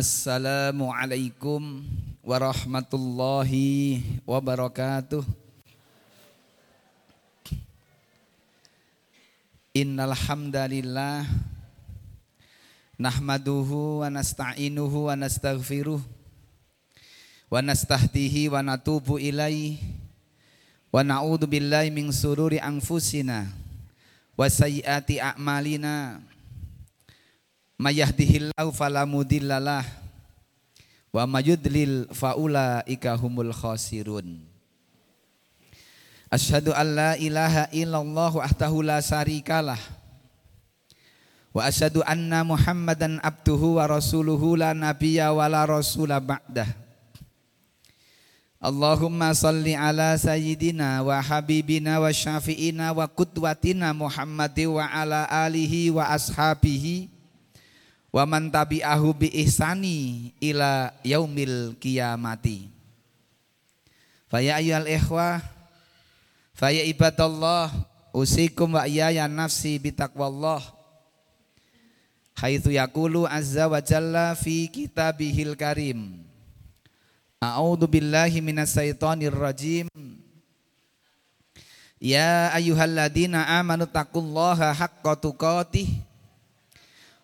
Assalamualaikum warahmatullahi wabarakatuh. Innal hamdalillah nahmaduhu wa nasta'inuhu wa nastaghfiruh wa nastahdihi wa natubu ilaihi wa na'udzu billahi min sururi anfusina wa sayyiati a'malina may yahdihillahu fala mudhillalah wa may yudlil faulaika humul khasirun. Asyhadu an la ilaha illallah wahdahu la syarikalah. Wa asyhadu anna Muhammadan abduhu wa rasuluhu la nabiyya wa la rasula ba'dah. Allahumma salli ala sayyidina wa habibina wa syafi'ina wa qudwatina Muhammadi wa ala alihi wa ashabihi wa man tabi'ahu bi ihsani ila yaumil kiamati Faya ayyuhal ikhwah Faya ibadallah usikum wa iyaya nafsi bitaqwallah Haitsu yaqulu azza wa jalla fi kitabihil karim. A'udzu billahi minas syaitonir rajim. Ya ayyuhalladzina amanu taqullaha haqqa tuqatih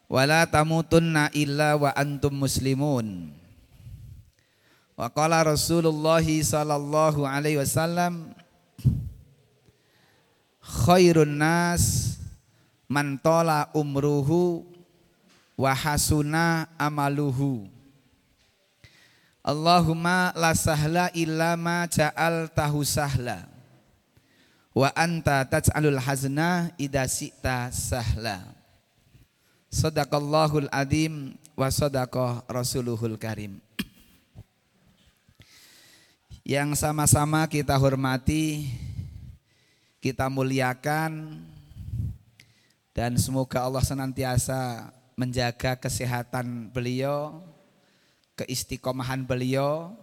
wala tamutunna illa wa antum muslimun. Wa qala Rasulullah sallallahu alaihi wasallam khairun nas man tola umruhu wa hasuna amaluhu. Allahumma la sahla illa ma ja'al tahu sahla wa anta taj'alul hazna idza syi'ta sahla Sadaqallahul adim wa sadaqah rasuluhul karim. Yang sama-sama kita hormati kita muliakan dan semoga Allah senantiasa menjaga kesehatan beliau, keistiqomahan beliau,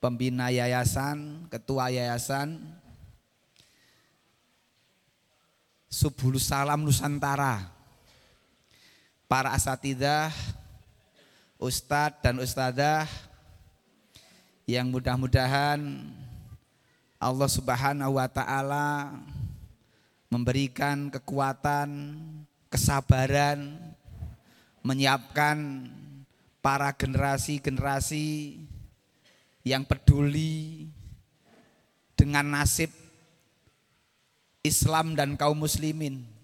pembina yayasan, ketua yayasan, Subhulu Salam Nusantara, para asatidah, ustadz dan ustadzah yang mudah-mudahan Allah Subhanahu wa taala memberikan kekuatan, kesabaran menyiapkan para generasi-generasi yang peduli dengan nasib Islam dan kaum muslimin.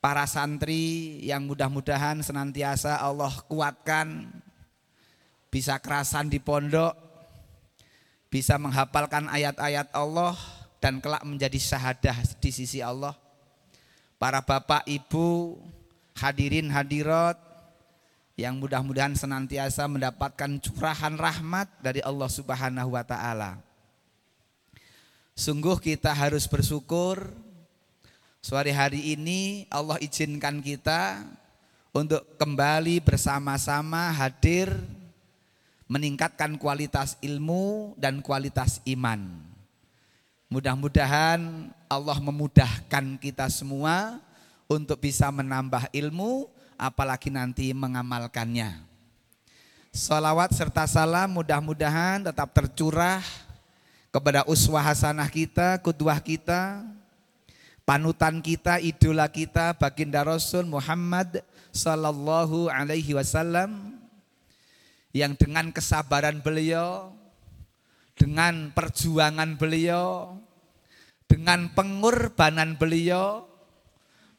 Para santri yang mudah-mudahan senantiasa Allah kuatkan bisa kerasan di pondok bisa menghafalkan ayat-ayat Allah dan kelak menjadi syahadah di sisi Allah. Para bapak, ibu, hadirin hadirat yang mudah-mudahan senantiasa mendapatkan curahan rahmat dari Allah Subhanahu wa taala. Sungguh kita harus bersyukur sore hari ini Allah izinkan kita untuk kembali bersama-sama hadir meningkatkan kualitas ilmu dan kualitas iman. Mudah-mudahan Allah memudahkan kita semua untuk bisa menambah ilmu, apalagi nanti mengamalkannya. Salawat serta salam mudah-mudahan tetap tercurah kepada uswah hasanah kita, kudwah kita, panutan kita, idola kita, baginda Rasul Muhammad sallallahu alaihi wasallam yang dengan kesabaran beliau, dengan perjuangan beliau, dengan pengorbanan beliau,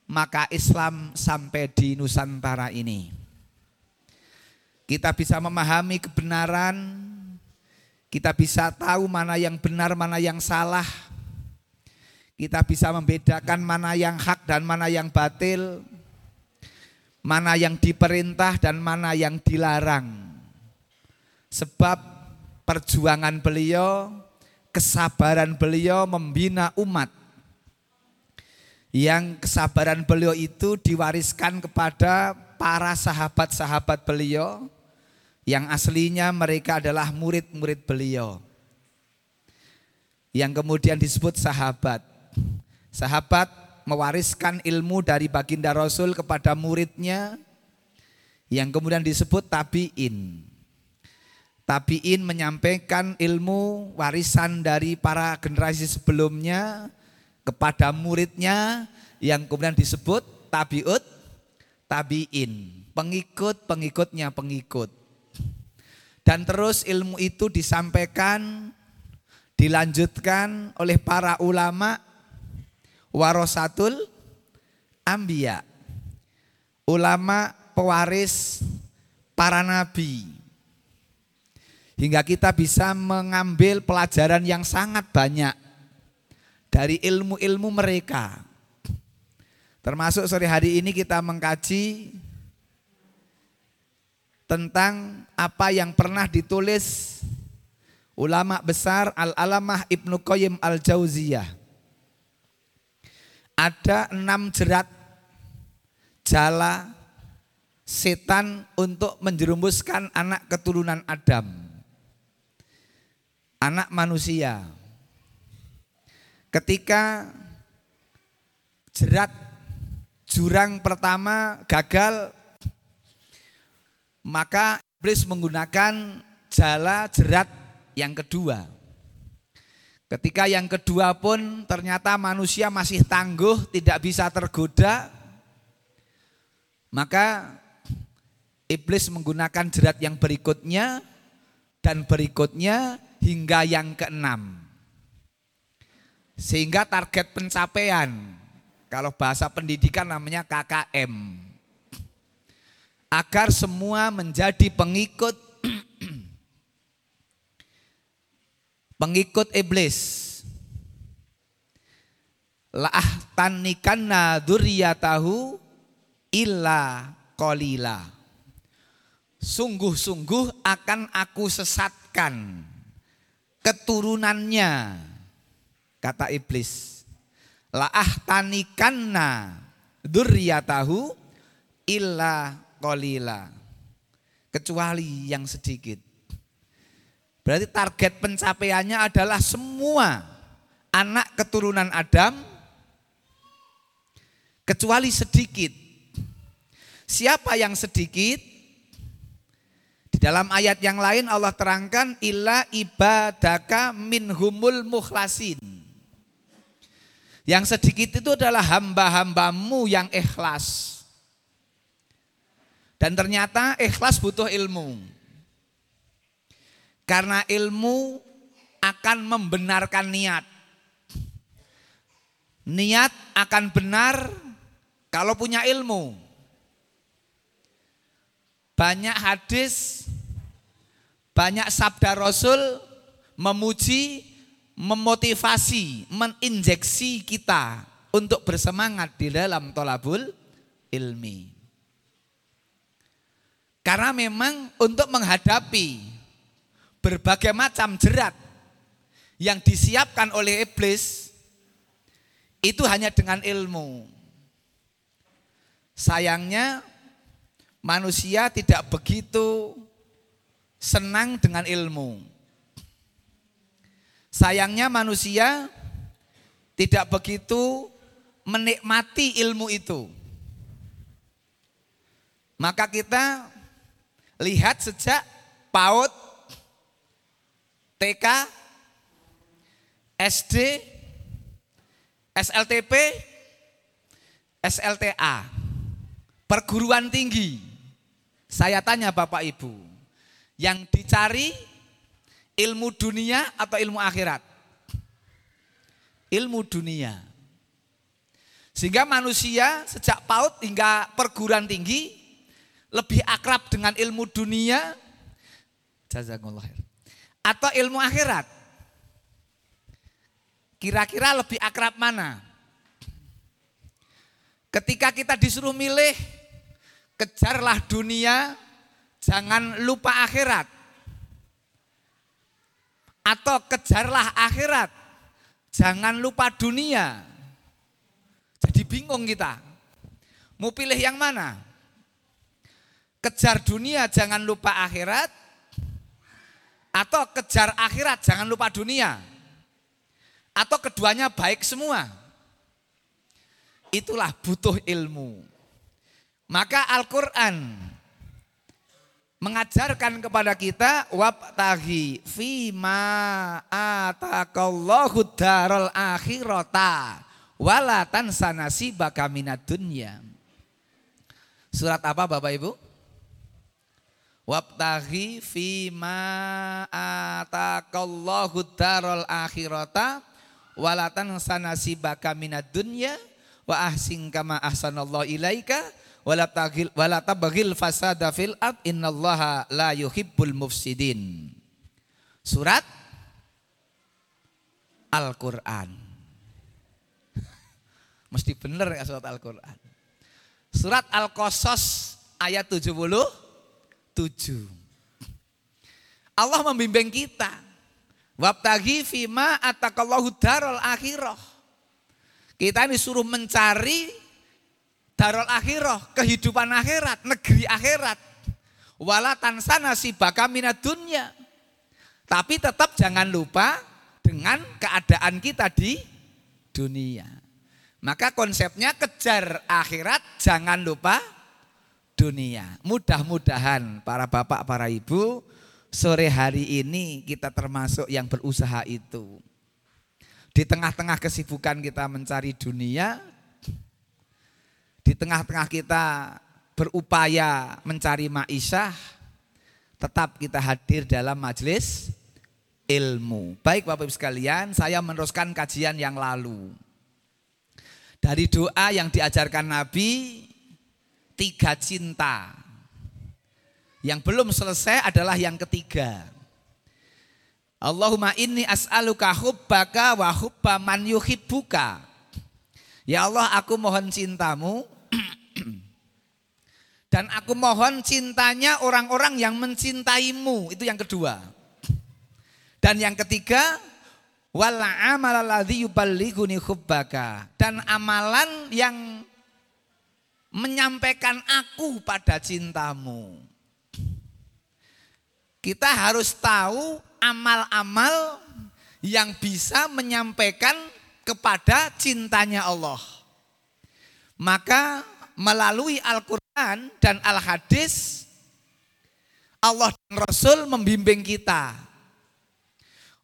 maka Islam sampai di Nusantara ini. Kita bisa memahami kebenaran, kita bisa tahu mana yang benar, mana yang salah. Kita bisa membedakan mana yang hak dan mana yang batil, mana yang diperintah dan mana yang dilarang. Sebab perjuangan beliau, kesabaran beliau membina umat. Yang kesabaran beliau itu diwariskan kepada para sahabat-sahabat beliau yang aslinya mereka adalah murid-murid beliau. Yang kemudian disebut sahabat. Sahabat mewariskan ilmu dari baginda Rasul kepada muridnya yang kemudian disebut tabiin. Tabiin menyampaikan ilmu warisan dari para generasi sebelumnya kepada muridnya yang kemudian disebut tabiut tabiin, pengikut-pengikutnya pengikut. Dan terus ilmu itu disampaikan, dilanjutkan oleh para ulama warasatul ambia. Ulama pewaris para nabi. Hingga kita bisa mengambil pelajaran yang sangat banyak dari ilmu-ilmu mereka. Termasuk sore hari ini kita mengkaji tentang apa yang pernah ditulis ulama besar Al-Alamah Ibnu Qayyim Al-Jauziyah. Ada enam jerat jala setan untuk menjerumuskan anak keturunan Adam. Anak manusia. Ketika jerat jurang pertama gagal, maka iblis menggunakan jala jerat yang kedua. Ketika yang kedua pun ternyata manusia masih tangguh, tidak bisa tergoda, maka iblis menggunakan jerat yang berikutnya dan berikutnya hingga yang keenam. Sehingga target pencapaian kalau bahasa pendidikan namanya KKM. Agar semua menjadi pengikut pengikut iblis. La'ah tanikanna dzurriyyatahu illa qalila. Sungguh-sungguh akan aku sesatkan keturunannya kata iblis La'ah tanikanna durriyatahu illa kolila. Kecuali yang sedikit. Berarti target pencapaiannya adalah semua anak keturunan Adam kecuali sedikit. Siapa yang sedikit? Di dalam ayat yang lain Allah terangkan illa ibadaka minhumul mukhlasin. Yang sedikit itu adalah hamba-hambamu yang ikhlas. Dan ternyata ikhlas butuh ilmu. Karena ilmu akan membenarkan niat. Niat akan benar kalau punya ilmu. Banyak hadis, banyak sabda Rasul memuji memotivasi, meninjeksi kita untuk bersemangat di dalam tolabul ilmi. Karena memang untuk menghadapi berbagai macam jerat yang disiapkan oleh iblis itu hanya dengan ilmu. Sayangnya manusia tidak begitu senang dengan ilmu. Sayangnya manusia tidak begitu menikmati ilmu itu. Maka kita lihat sejak PAUD, TK, SD, SLTP, SLTA, perguruan tinggi. Saya tanya Bapak Ibu, yang dicari Ilmu dunia atau ilmu akhirat? Ilmu dunia. Sehingga manusia sejak paut hingga perguruan tinggi lebih akrab dengan ilmu dunia jazakumullah atau ilmu akhirat. Kira-kira lebih akrab mana? Ketika kita disuruh milih, kejarlah dunia, jangan lupa akhirat atau kejarlah akhirat. Jangan lupa dunia. Jadi bingung kita. Mau pilih yang mana? Kejar dunia jangan lupa akhirat atau kejar akhirat jangan lupa dunia. Atau keduanya baik semua. Itulah butuh ilmu. Maka Al-Qur'an mengajarkan kepada kita wabtaghi fima atakallahu daral akhirata wala tansa nasibaka minad dunya. Surat apa Bapak Ibu? Wabtaghi fima atakallahu daral akhirata wala tansa nasibaka minad dunya wa ahsin kama ahsanallahu ilaika wala tagil wala tabghil fasada fil ard innallaha la yuhibbul mufsidin. Surat Al-Qur'an. Mesti benar ya surat Al-Qur'an. Surat Al-Qasas ayat 77. Allah membimbing kita. Wabtagi fima atakallahu darul akhirah. Kita disuruh mencari darul akhirah, kehidupan akhirat, negeri akhirat. Wala tansana sibaka minat dunia. Tapi tetap jangan lupa dengan keadaan kita di dunia. Maka konsepnya kejar akhirat, jangan lupa dunia. Mudah-mudahan para bapak, para ibu, sore hari ini kita termasuk yang berusaha itu. Di tengah-tengah kesibukan kita mencari dunia, di tengah-tengah kita berupaya mencari ma'isyah, tetap kita hadir dalam majelis ilmu. Baik Bapak Ibu sekalian, saya meneruskan kajian yang lalu. Dari doa yang diajarkan Nabi, tiga cinta. Yang belum selesai adalah yang ketiga. Allahumma inni as'aluka hubbaka wa hubba man yuhibbuka. Ya Allah aku mohon cintamu dan aku mohon cintanya orang-orang yang mencintaimu. Itu yang kedua. Dan yang ketiga, wala amalalladzi yuballighuni hubbaka. Dan amalan yang menyampaikan aku pada cintamu. Kita harus tahu amal-amal yang bisa menyampaikan kepada cintanya Allah. Maka melalui Al-Quran dan Al-Hadis, Allah dan Rasul membimbing kita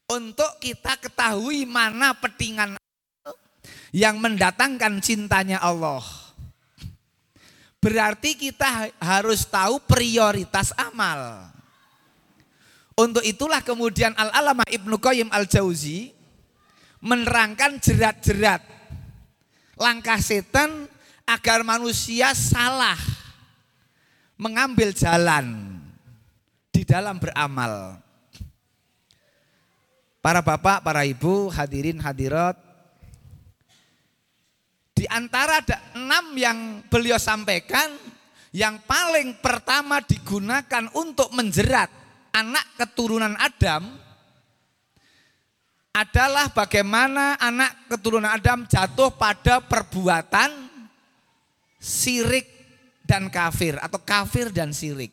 untuk kita ketahui mana petingan yang mendatangkan cintanya Allah. Berarti kita harus tahu prioritas amal. Untuk itulah kemudian Al-Alamah Ibnu Qayyim Al-Jauzi menerangkan jerat-jerat langkah setan agar manusia salah mengambil jalan di dalam beramal. Para bapak, para ibu, hadirin hadirat, antara ada enam yang beliau sampaikan, yang paling pertama digunakan untuk menjerat anak keturunan Adam adalah bagaimana anak keturunan Adam jatuh pada perbuatan sirik dan kafir atau kafir dan sirik.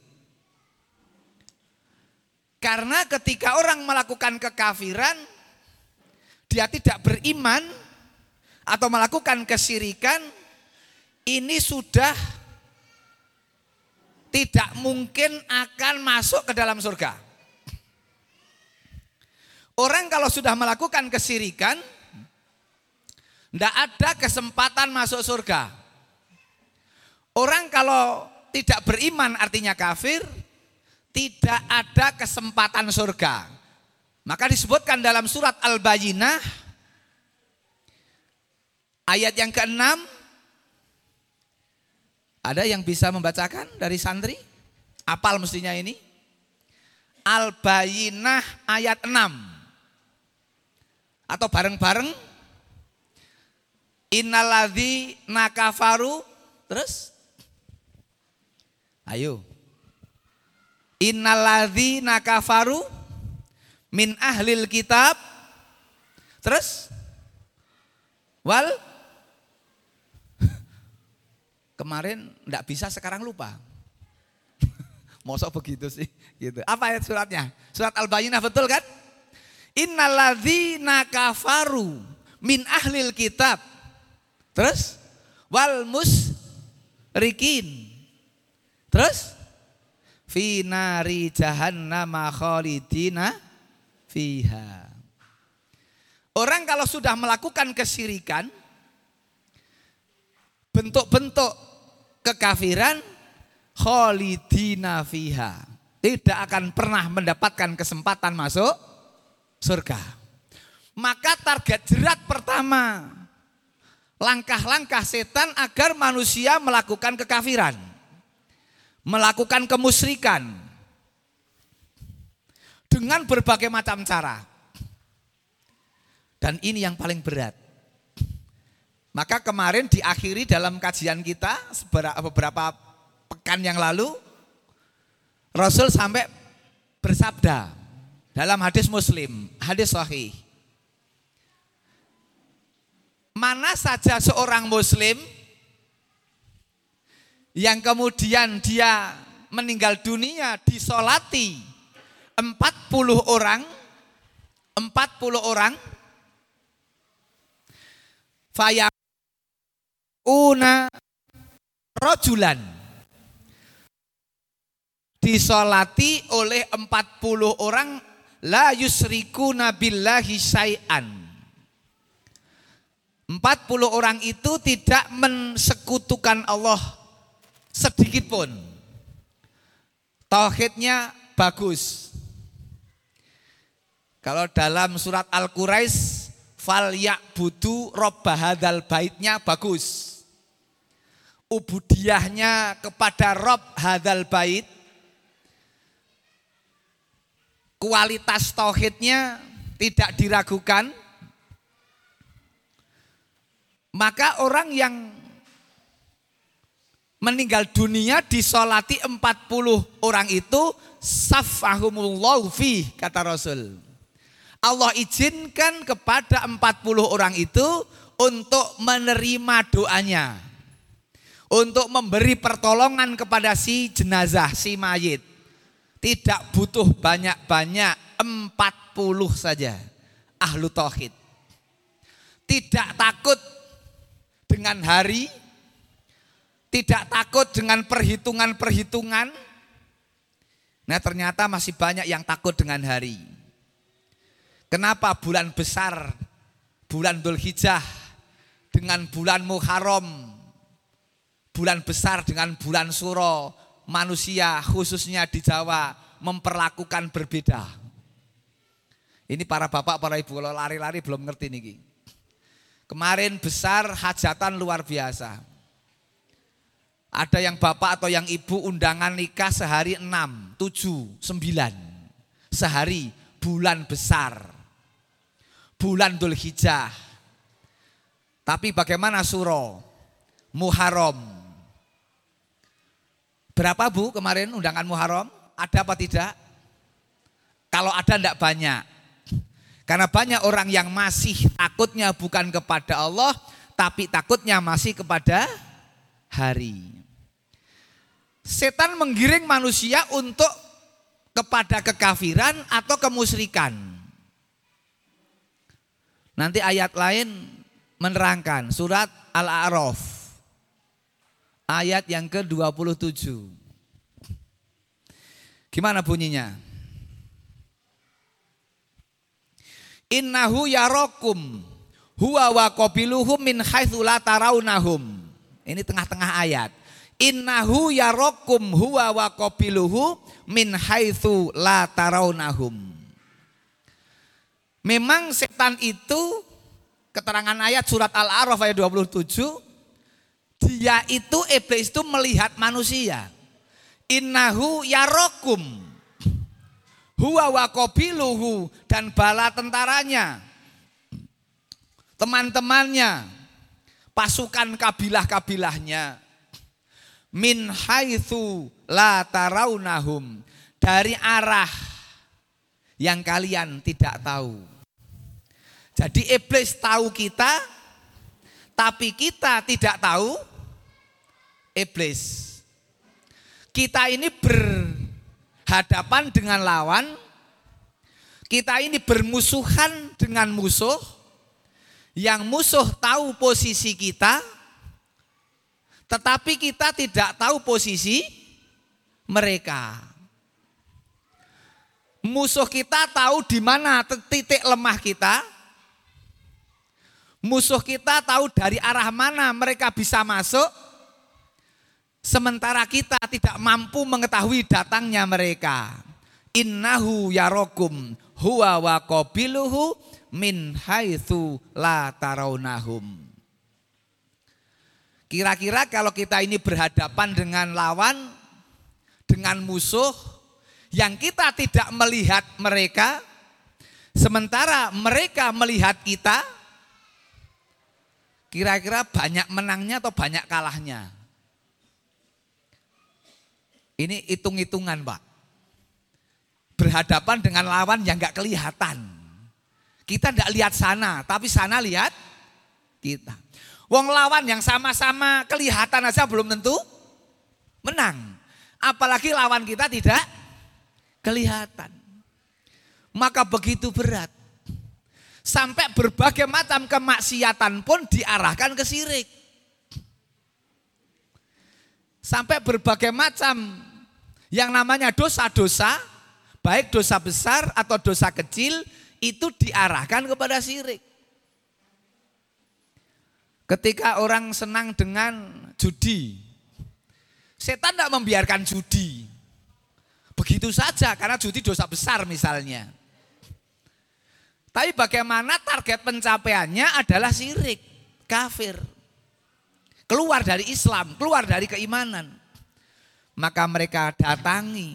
Karena ketika orang melakukan kekafiran, dia tidak beriman atau melakukan kesirikan, ini sudah tidak mungkin akan masuk ke dalam surga. Orang kalau sudah melakukan kesirikan, tidak ada kesempatan masuk surga. Orang kalau tidak beriman artinya kafir, tidak ada kesempatan surga. Maka disebutkan dalam surat Al-Bayyinah ayat yang ke-6 ada yang bisa membacakan dari santri? Apal mestinya ini? Al-Bayyinah ayat 6 atau bareng-bareng. Innaladzi nakafaru. Terus? Ayo. Innaladzi nakafaru min ahlil kitab. Terus? Wal kemarin enggak bisa sekarang lupa Mosok begitu sih gitu. Apa ayat suratnya? Surat Al-Bayyinah betul kan? Innaladzina kafaru min ahlil kitab. Terus wal musrikin. Terus fi nari jahannam khalidina fiha. Orang kalau sudah melakukan kesirikan, bentuk-bentuk kekafiran, khalidina fiha. Tidak akan pernah mendapatkan kesempatan masuk surga. Maka target jerat pertama, langkah-langkah setan agar manusia melakukan kekafiran. Melakukan kemusyrikan. Dengan berbagai macam cara. Dan ini yang paling berat. Maka kemarin diakhiri dalam kajian kita beberapa pekan yang lalu Rasul sampai bersabda dalam hadis Muslim, hadis sahih. Mana saja seorang muslim yang kemudian dia meninggal dunia disolati 40 orang 40 orang fayakuna rojulan. Disolati oleh 40 orang la yusriku nabillahi syai'an. 40 orang itu tidak mensekutukan Allah sedikit pun. Tauhidnya bagus. Kalau dalam surat Al-Quraisy fal budu robbahadal baitnya bagus. Ubudiyahnya kepada rob hadal bait. Kualitas tauhidnya tidak diragukan. Maka orang yang meninggal dunia disolati 40 orang itu safahumullahu fi kata Rasul. Allah izinkan kepada 40 orang itu untuk menerima doanya. Untuk memberi pertolongan kepada si jenazah, si mayit. Tidak butuh banyak-banyak, 40 saja. Ahlu tauhid. Tidak takut dengan hari, tidak takut dengan perhitungan-perhitungan. Nah ternyata masih banyak yang takut dengan hari. Kenapa bulan besar, bulan Dhul Hijjah dengan bulan Muharram, bulan besar dengan bulan Suro, manusia khususnya di Jawa memperlakukan berbeda. Ini para bapak, para ibu, kalau lari-lari belum ngerti nih. Kemarin besar hajatan luar biasa. Ada yang bapak atau yang ibu undangan nikah sehari enam, tujuh, sembilan. Sehari bulan besar bulan Dhul Hijjah. Tapi bagaimana suro? Muharram. Berapa Bu kemarin undangan Muharram? Ada apa tidak? Kalau ada tidak banyak. Karena banyak orang yang masih takutnya bukan kepada Allah, tapi takutnya masih kepada hari. Setan menggiring manusia untuk kepada kekafiran atau kemusyrikan. Nanti ayat lain menerangkan surat Al-A'raf ayat yang ke-27. Gimana bunyinya? Innahu yarokum huwa wa qabiluhum min haitsu la tarawnahum. Ini tengah-tengah ayat. Innahu yarokum huwa wa qabiluhu min haitsu la tarawnahum. Memang setan itu keterangan ayat surat Al-A'raf ayat 27 dia itu iblis itu melihat manusia. Innahu yarokum. Huwa wa qabiluhu dan bala tentaranya. Teman-temannya. Pasukan kabilah-kabilahnya. Min haitsu la tarawnahum. Dari arah yang kalian tidak tahu. Jadi iblis tahu kita, tapi kita tidak tahu iblis. Kita ini berhadapan dengan lawan, kita ini bermusuhan dengan musuh, yang musuh tahu posisi kita, tetapi kita tidak tahu posisi mereka. Musuh kita tahu di mana titik lemah kita. Musuh kita tahu dari arah mana mereka bisa masuk. Sementara kita tidak mampu mengetahui datangnya mereka. Innahu yarokum huwa wa min haitsu la tarawnahum. Kira-kira kalau kita ini berhadapan dengan lawan, dengan musuh, yang kita tidak melihat mereka, sementara mereka melihat kita, kira-kira banyak menangnya atau banyak kalahnya? Ini hitung-hitungan Pak. Berhadapan dengan lawan yang nggak kelihatan. Kita tidak lihat sana, tapi sana lihat kita. Wong lawan yang sama-sama kelihatan aja belum tentu menang. Apalagi lawan kita tidak kelihatan. Maka begitu berat. Sampai berbagai macam kemaksiatan pun diarahkan ke sirik. Sampai berbagai macam yang namanya dosa-dosa, baik dosa besar atau dosa kecil, itu diarahkan kepada sirik. Ketika orang senang dengan judi, setan tidak membiarkan judi. Begitu saja karena judi dosa besar misalnya. Tapi bagaimana target pencapaiannya adalah sirik, kafir. Keluar dari Islam, keluar dari keimanan. Maka mereka datangi,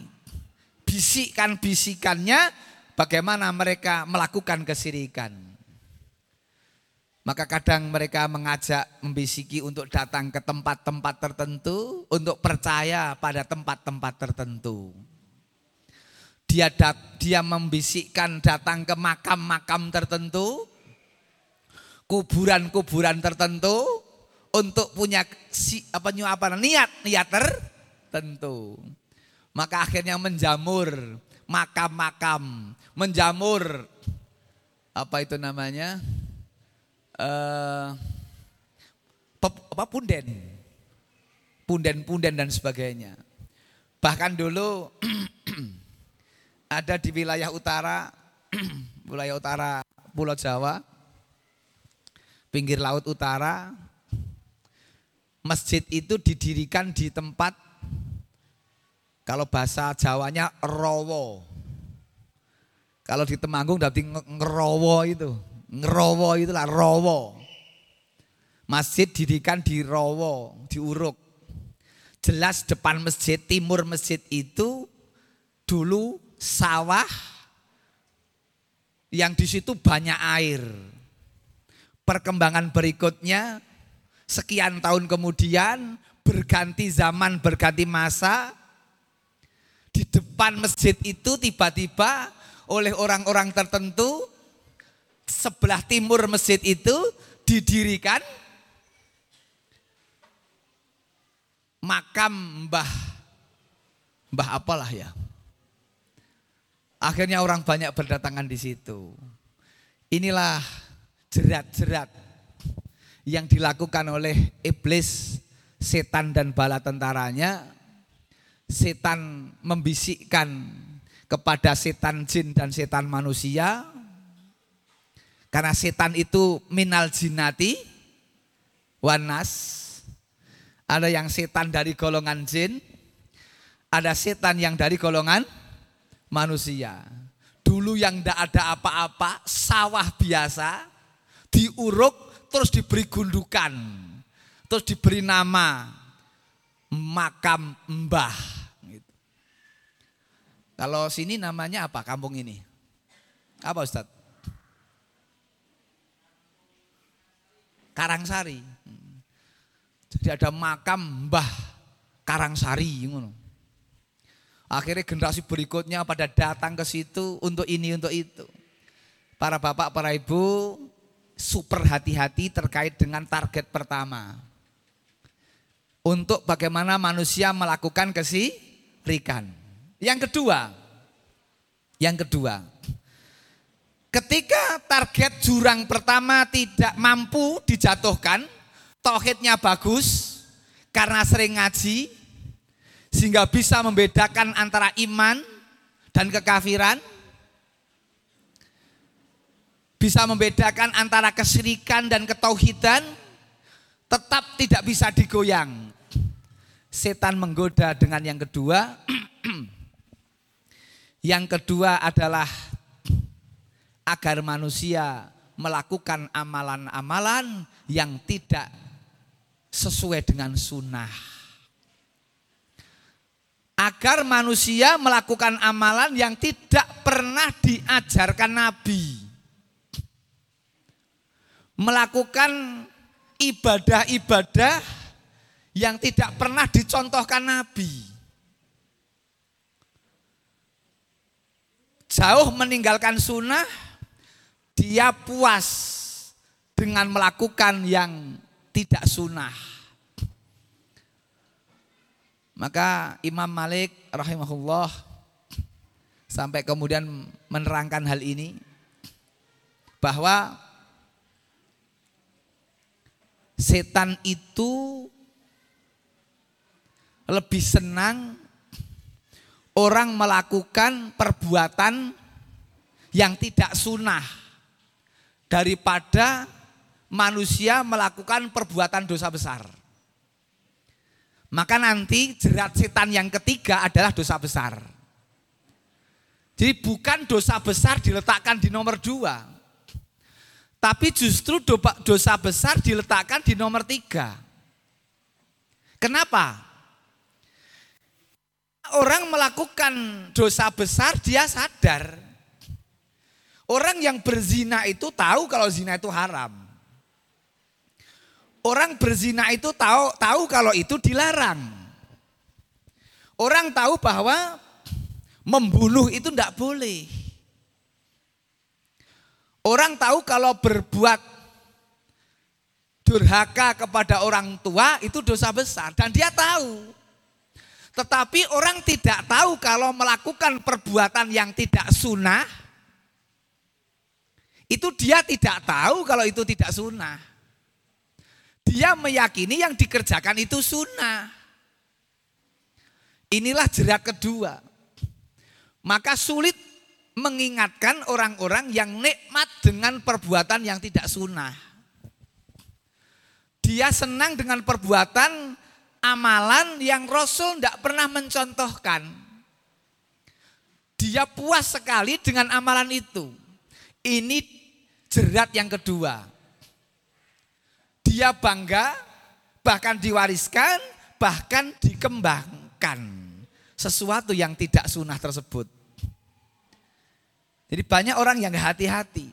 bisikan-bisikannya bagaimana mereka melakukan kesirikan. Maka kadang mereka mengajak membisiki untuk datang ke tempat-tempat tertentu, untuk percaya pada tempat-tempat tertentu. Dia dat, dia membisikkan datang ke makam-makam tertentu, kuburan-kuburan tertentu untuk punya si, apa apa niat niat tertentu. Maka akhirnya menjamur makam-makam, menjamur apa itu namanya? Uh, apa punden, punden-punden dan sebagainya. Bahkan dulu ada di wilayah utara, wilayah utara Pulau Jawa, pinggir laut utara, masjid itu didirikan di tempat kalau bahasa Jawanya rowo. Kalau di Temanggung berarti ngerowo itu. Ngerowo itulah rowo. Masjid didirikan di rowo, di uruk. Jelas depan masjid, timur masjid itu dulu sawah yang di situ banyak air. Perkembangan berikutnya sekian tahun kemudian berganti zaman, berganti masa di depan masjid itu tiba-tiba oleh orang-orang tertentu sebelah timur masjid itu didirikan makam Mbah Mbah apalah ya Akhirnya orang banyak berdatangan di situ. Inilah jerat-jerat yang dilakukan oleh iblis, setan dan bala tentaranya. Setan membisikkan kepada setan jin dan setan manusia. Karena setan itu minal jinati, wanas. Ada yang setan dari golongan jin, ada setan yang dari golongan manusia. Dulu yang tidak ada apa-apa, sawah biasa, diuruk terus diberi gundukan. Terus diberi nama makam mbah. Kalau sini namanya apa kampung ini? Apa Ustaz? Karangsari. Jadi ada makam mbah Karangsari. Akhirnya generasi berikutnya pada datang ke situ untuk ini, untuk itu. Para bapak, para ibu super hati-hati terkait dengan target pertama. Untuk bagaimana manusia melakukan kesirikan. Yang kedua, yang kedua, ketika target jurang pertama tidak mampu dijatuhkan, tohidnya bagus, karena sering ngaji, sehingga bisa membedakan antara iman dan kekafiran. bisa membedakan antara kesyirikan dan ketauhidan tetap tidak bisa digoyang. Setan menggoda dengan yang kedua. yang kedua adalah agar manusia melakukan amalan-amalan yang tidak sesuai dengan sunnah. Agar manusia melakukan amalan yang tidak pernah diajarkan Nabi melakukan ibadah-ibadah yang tidak pernah dicontohkan Nabi. Jauh meninggalkan sunnah, dia puas dengan melakukan yang tidak sunnah. Maka Imam Malik rahimahullah sampai kemudian menerangkan hal ini bahwa setan itu lebih senang orang melakukan perbuatan yang tidak sunnah daripada manusia melakukan perbuatan dosa besar. Maka nanti jerat setan yang ketiga adalah dosa besar. Jadi bukan dosa besar diletakkan di nomor dua, tapi justru dosa besar diletakkan di nomor tiga. Kenapa? Orang melakukan dosa besar dia sadar. Orang yang berzina itu tahu kalau zina itu haram. Orang berzina itu tahu tahu kalau itu dilarang. Orang tahu bahwa membunuh itu tidak boleh. Orang tahu kalau berbuat durhaka kepada orang tua itu dosa besar dan dia tahu. Tetapi orang tidak tahu kalau melakukan perbuatan yang tidak sunnah itu dia tidak tahu kalau itu tidak sunnah. Dia meyakini yang dikerjakan itu sunnah. Inilah jerak kedua. Maka sulit mengingatkan orang-orang yang nikmat dengan perbuatan yang tidak sunnah. Dia senang dengan perbuatan amalan yang Rasul tidak pernah mencontohkan. Dia puas sekali dengan amalan itu. Ini jerat yang kedua. Dia bangga, bahkan diwariskan, bahkan dikembangkan. Sesuatu yang tidak sunnah tersebut. Jadi banyak orang yang hati-hati.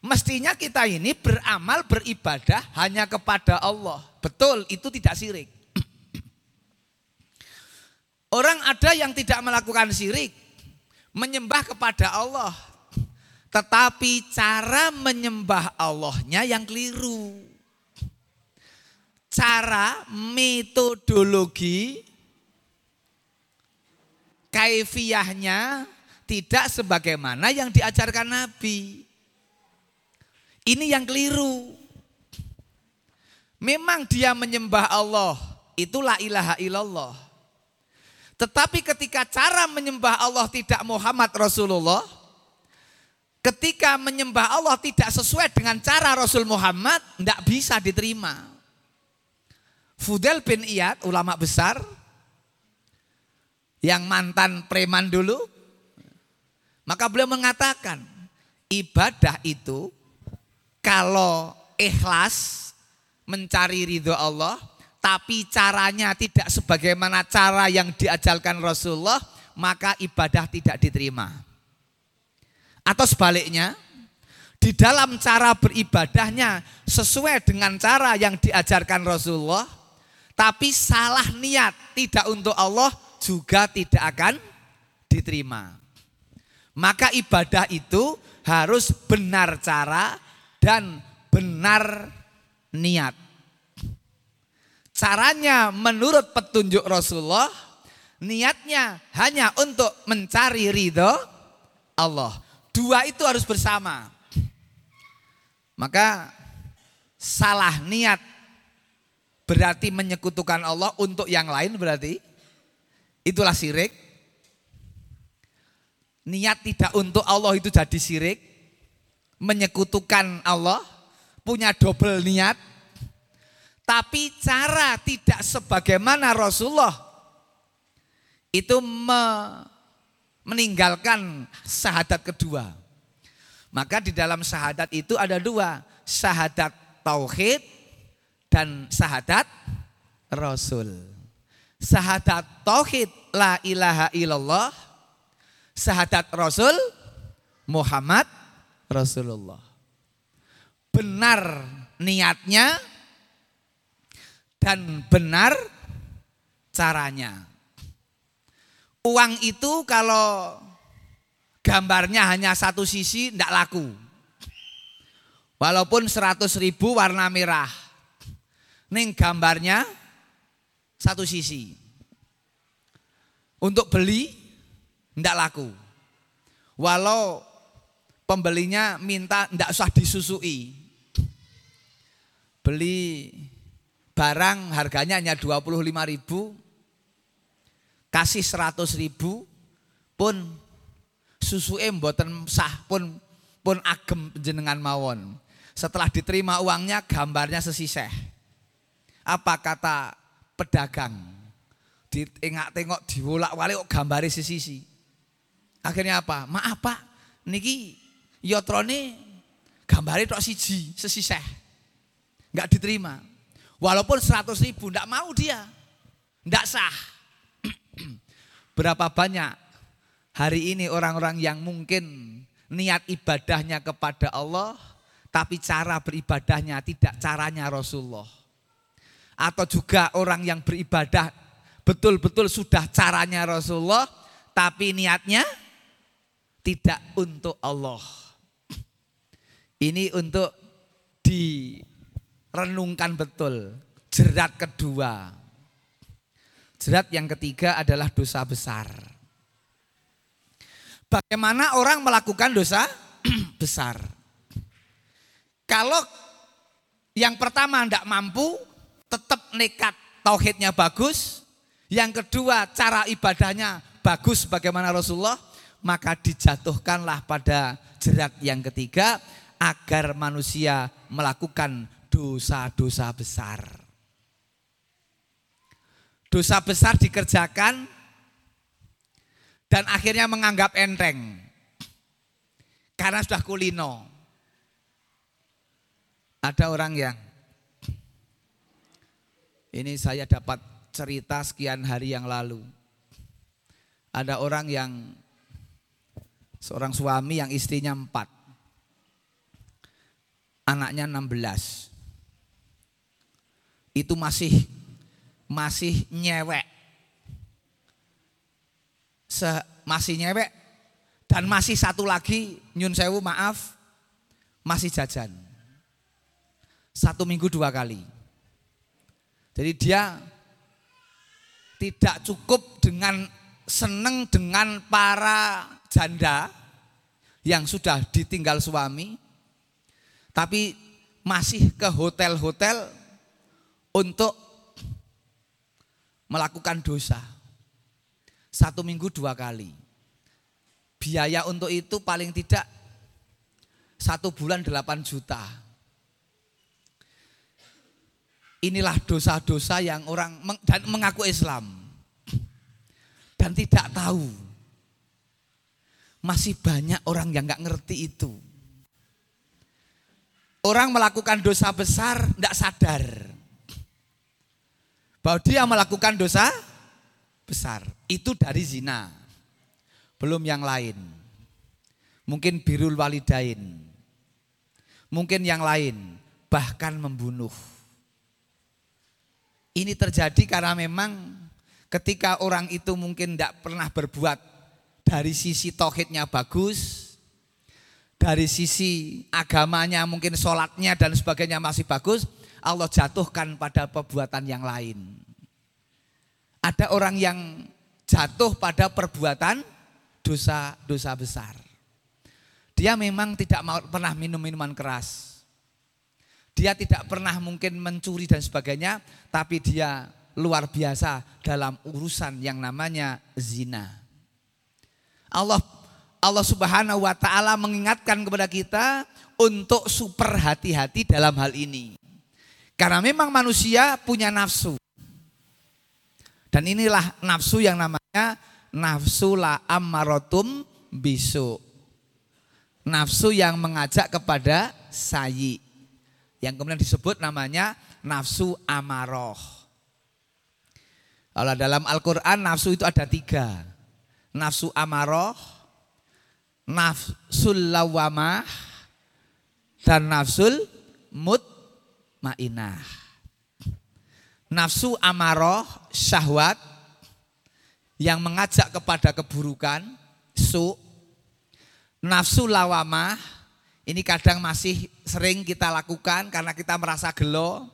Mestinya kita ini beramal, beribadah hanya kepada Allah. Betul, itu tidak sirik. Orang ada yang tidak melakukan sirik, menyembah kepada Allah. Tetapi cara menyembah Allahnya yang keliru. Cara metodologi kaifiahnya tidak sebagaimana yang diajarkan Nabi. Ini yang keliru. Memang dia menyembah Allah, itulah ilaha illallah. Tetapi ketika cara menyembah Allah tidak Muhammad Rasulullah, ketika menyembah Allah tidak sesuai dengan cara Rasul Muhammad, tidak bisa diterima. Fudel bin Iyad, ulama besar, yang mantan preman dulu, maka beliau mengatakan, ibadah itu kalau ikhlas mencari ridho Allah, tapi caranya tidak sebagaimana cara yang diajarkan Rasulullah, maka ibadah tidak diterima. Atau sebaliknya, di dalam cara beribadahnya sesuai dengan cara yang diajarkan Rasulullah, tapi salah niat tidak untuk Allah juga tidak akan diterima. Maka ibadah itu harus benar cara dan benar niat. Caranya menurut petunjuk Rasulullah, niatnya hanya untuk mencari ridho Allah. Dua itu harus bersama. Maka salah niat berarti menyekutukan Allah untuk yang lain berarti itulah syirik niat tidak untuk Allah itu jadi sirik. menyekutukan Allah, punya double niat, tapi cara tidak sebagaimana Rasulullah itu me, meninggalkan syahadat kedua. Maka di dalam syahadat itu ada dua, syahadat tauhid dan syahadat rasul. Syahadat tauhid la ilaha illallah, syahadat rasul Muhammad Rasulullah. Benar niatnya dan benar caranya. Uang itu kalau gambarnya hanya satu sisi tidak laku. Walaupun 100 ribu warna merah. Ning gambarnya satu sisi. Untuk beli tidak laku. Walau pembelinya minta tidak usah disusui. Beli barang harganya hanya 25 ribu, kasih 100 ribu pun susu mboten sah pun pun agem jenengan mawon. Setelah diterima uangnya gambarnya sesiseh. Apa kata pedagang? Ditengok tengok diwolak walik kok gambari sesisi. Akhirnya apa? Maaf pak, niki yotrone gambari tok siji sesiseh. Enggak diterima. Walaupun 100 ribu enggak mau dia. Enggak sah. Berapa banyak hari ini orang-orang yang mungkin niat ibadahnya kepada Allah tapi cara beribadahnya tidak caranya Rasulullah. Atau juga orang yang beribadah betul-betul sudah caranya Rasulullah tapi niatnya tidak untuk Allah. Ini untuk direnungkan betul. Jerat kedua. Jerat yang ketiga adalah dosa besar. Bagaimana orang melakukan dosa besar? Kalau yang pertama tidak mampu, tetap nekat tauhidnya bagus. Yang kedua cara ibadahnya bagus bagaimana Rasulullah maka dijatuhkanlah pada jerat yang ketiga agar manusia melakukan dosa-dosa besar. Dosa besar dikerjakan dan akhirnya menganggap enteng karena sudah kulino. Ada orang yang ini saya dapat cerita sekian hari yang lalu. Ada orang yang Seorang suami yang istrinya empat. Anaknya enam belas. Itu masih masih nyewek. Se, masih nyewek dan masih satu lagi nyun sewu maaf masih jajan. Satu minggu dua kali. Jadi dia tidak cukup dengan seneng dengan para janda yang sudah ditinggal suami tapi masih ke hotel-hotel untuk melakukan dosa. Satu minggu dua kali. Biaya untuk itu paling tidak satu bulan delapan juta. Inilah dosa-dosa yang orang dan mengaku Islam dan tidak tahu masih banyak orang yang nggak ngerti itu. Orang melakukan dosa besar tidak sadar bahwa dia melakukan dosa besar. Itu dari zina. Belum yang lain. Mungkin birul walidain. Mungkin yang lain. Bahkan membunuh. Ini terjadi karena memang ketika orang itu mungkin tidak pernah berbuat dari sisi tohidnya bagus, dari sisi agamanya mungkin sholatnya dan sebagainya masih bagus, Allah jatuhkan pada perbuatan yang lain. Ada orang yang jatuh pada perbuatan dosa-dosa besar. Dia memang tidak mau, pernah minum minuman keras. Dia tidak pernah mungkin mencuri dan sebagainya, tapi dia luar biasa dalam urusan yang namanya zina. Allah Allah Subhanahu wa taala mengingatkan kepada kita untuk super hati-hati dalam hal ini. Karena memang manusia punya nafsu. Dan inilah nafsu yang namanya nafsu la ammarotum bisu. Nafsu yang mengajak kepada sayi. Yang kemudian disebut namanya nafsu amaroh. Kalau dalam Al-Quran nafsu itu ada tiga. Nafsu amaroh, nafsul lawamah, dan nafsul mutmainah. Nafsu amaroh syahwat yang mengajak kepada keburukan, su. Nafsu lawamah ini kadang masih sering kita lakukan karena kita merasa gelo.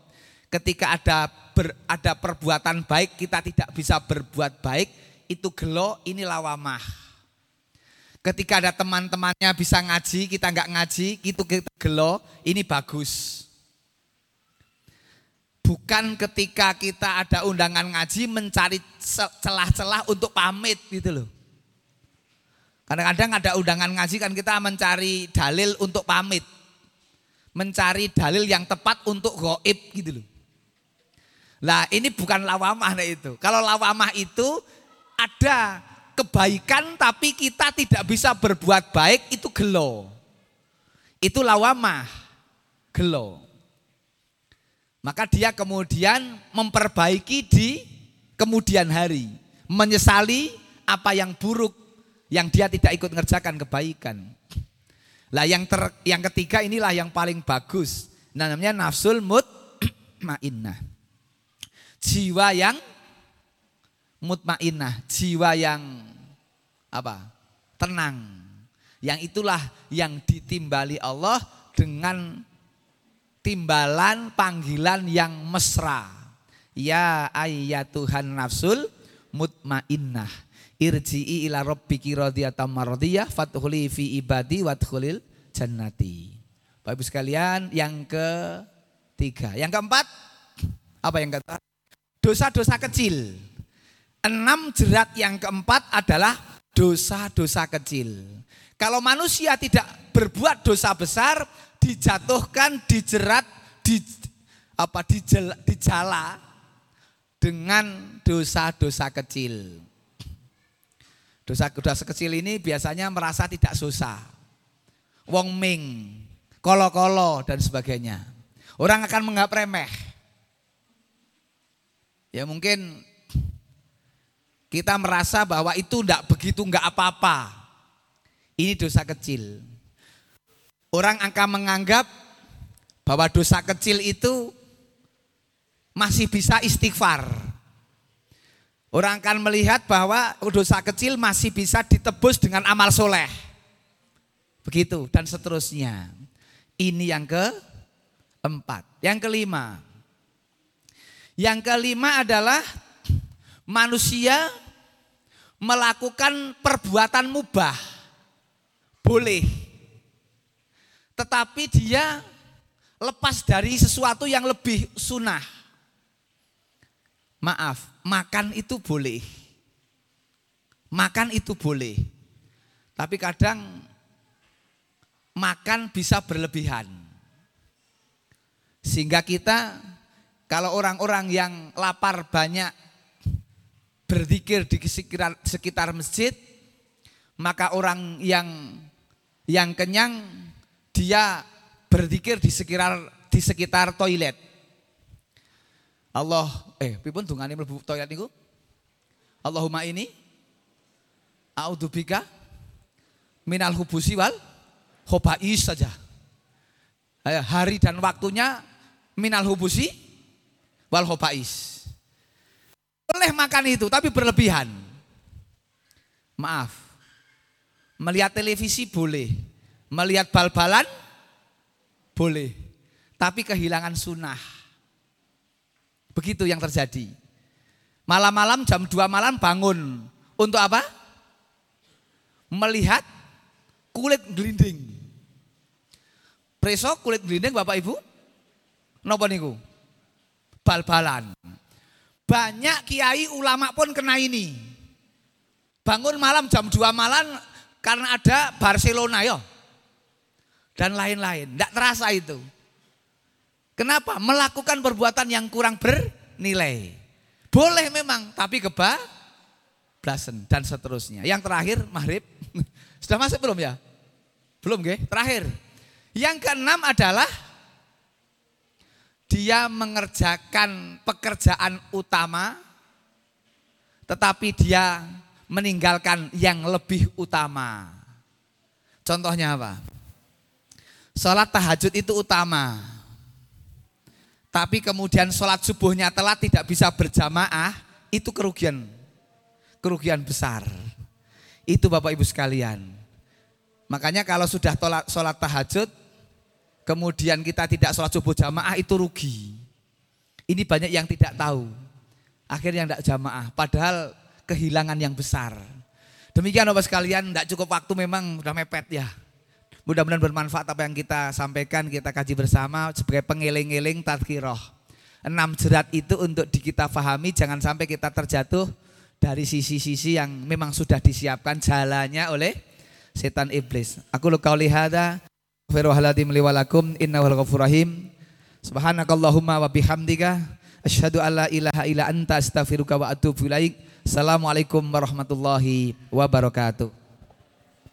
Ketika ada ber, ada perbuatan baik kita tidak bisa berbuat baik, itu gelo, ini lawamah. Ketika ada teman-temannya bisa ngaji, kita nggak ngaji, itu kita gelo, ini bagus. Bukan ketika kita ada undangan ngaji mencari celah-celah untuk pamit gitu loh. Kadang-kadang ada undangan ngaji kan kita mencari dalil untuk pamit. Mencari dalil yang tepat untuk goib gitu loh. Lah ini bukan lawamah nah itu. Kalau lawamah itu ada kebaikan tapi kita tidak bisa berbuat baik itu gelo. Itu lawamah, gelo. Maka dia kemudian memperbaiki di kemudian hari. Menyesali apa yang buruk yang dia tidak ikut ngerjakan kebaikan. Lah yang ter, yang ketiga inilah yang paling bagus. Namanya nafsul mutmainnah. Jiwa yang mutmainnah, jiwa yang apa? tenang. Yang itulah yang ditimbali Allah dengan timbalan panggilan yang mesra. Ya ayyatuhan nafsul mutmainnah irji'i ila rabbiki radiyatan mardiyah fadkhuli fi ibadi wadkhulil jannati. Bapak Ibu sekalian, yang ketiga. Yang keempat, apa yang kata? Dosa-dosa kecil. Enam jerat yang keempat adalah dosa-dosa kecil. Kalau manusia tidak berbuat dosa besar, dijatuhkan, dijerat, di apa dijala, dijala dengan dosa-dosa kecil. Dosa-dosa kecil ini biasanya merasa tidak susah. Wong ming, kolo-kolo dan sebagainya. Orang akan menganggap remeh. Ya mungkin kita merasa bahwa itu tidak begitu enggak apa-apa. Ini dosa kecil. Orang akan menganggap bahwa dosa kecil itu masih bisa istighfar. Orang akan melihat bahwa dosa kecil masih bisa ditebus dengan amal soleh. Begitu dan seterusnya. Ini yang keempat. Yang kelima. Yang kelima adalah manusia melakukan perbuatan mubah. Boleh. Tetapi dia lepas dari sesuatu yang lebih sunnah. Maaf, makan itu boleh. Makan itu boleh. Tapi kadang makan bisa berlebihan. Sehingga kita kalau orang-orang yang lapar banyak berzikir di sekitar, sekitar masjid, maka orang yang yang kenyang dia berzikir di sekitar di sekitar toilet. Allah eh pipun dungane mlebu toilet niku? Allahumma ini a'udzubika minal hubusi wal khobais saja. Hari dan waktunya minal hubusi wal khobais. Boleh makan itu tapi berlebihan. Maaf. Melihat televisi boleh. Melihat bal-balan boleh. Tapi kehilangan sunnah. Begitu yang terjadi. Malam-malam jam 2 malam bangun. Untuk apa? Melihat kulit gelinding. Preso kulit gelinding Bapak Ibu? Napa niku? Bal-balan. Banyak kiai ulama pun kena ini. Bangun malam jam 2 malam karena ada Barcelona ya. Dan lain-lain. Tidak terasa itu. Kenapa? Melakukan perbuatan yang kurang bernilai. Boleh memang, tapi kebablasan dan seterusnya. Yang terakhir, maghrib. Sudah masuk belum ya? Belum, ge? Terakhir. Yang keenam adalah dia mengerjakan pekerjaan utama tetapi dia meninggalkan yang lebih utama. Contohnya apa? Sholat tahajud itu utama. Tapi kemudian sholat subuhnya telat tidak bisa berjamaah, itu kerugian. Kerugian besar. Itu Bapak Ibu sekalian. Makanya kalau sudah tolak, sholat tahajud, kemudian kita tidak sholat subuh jamaah itu rugi. Ini banyak yang tidak tahu. Akhirnya tidak jamaah. Padahal kehilangan yang besar. Demikian Bapak sekalian, tidak cukup waktu memang sudah mepet ya. Mudah-mudahan bermanfaat apa yang kita sampaikan, kita kaji bersama sebagai pengiling-iling tadkirah. Enam jerat itu untuk di kita fahami, jangan sampai kita terjatuh dari sisi-sisi yang memang sudah disiapkan jalannya oleh setan iblis. Aku lu qauli hadza Firwahalatim liwalakum innahul ghafurrahim. Subhanakallahumma wa bihamdika asyhadu alla ilaha illa anta astaghfiruka wa atubu ilaik. Assalamualaikum warahmatullahi wabarakatuh.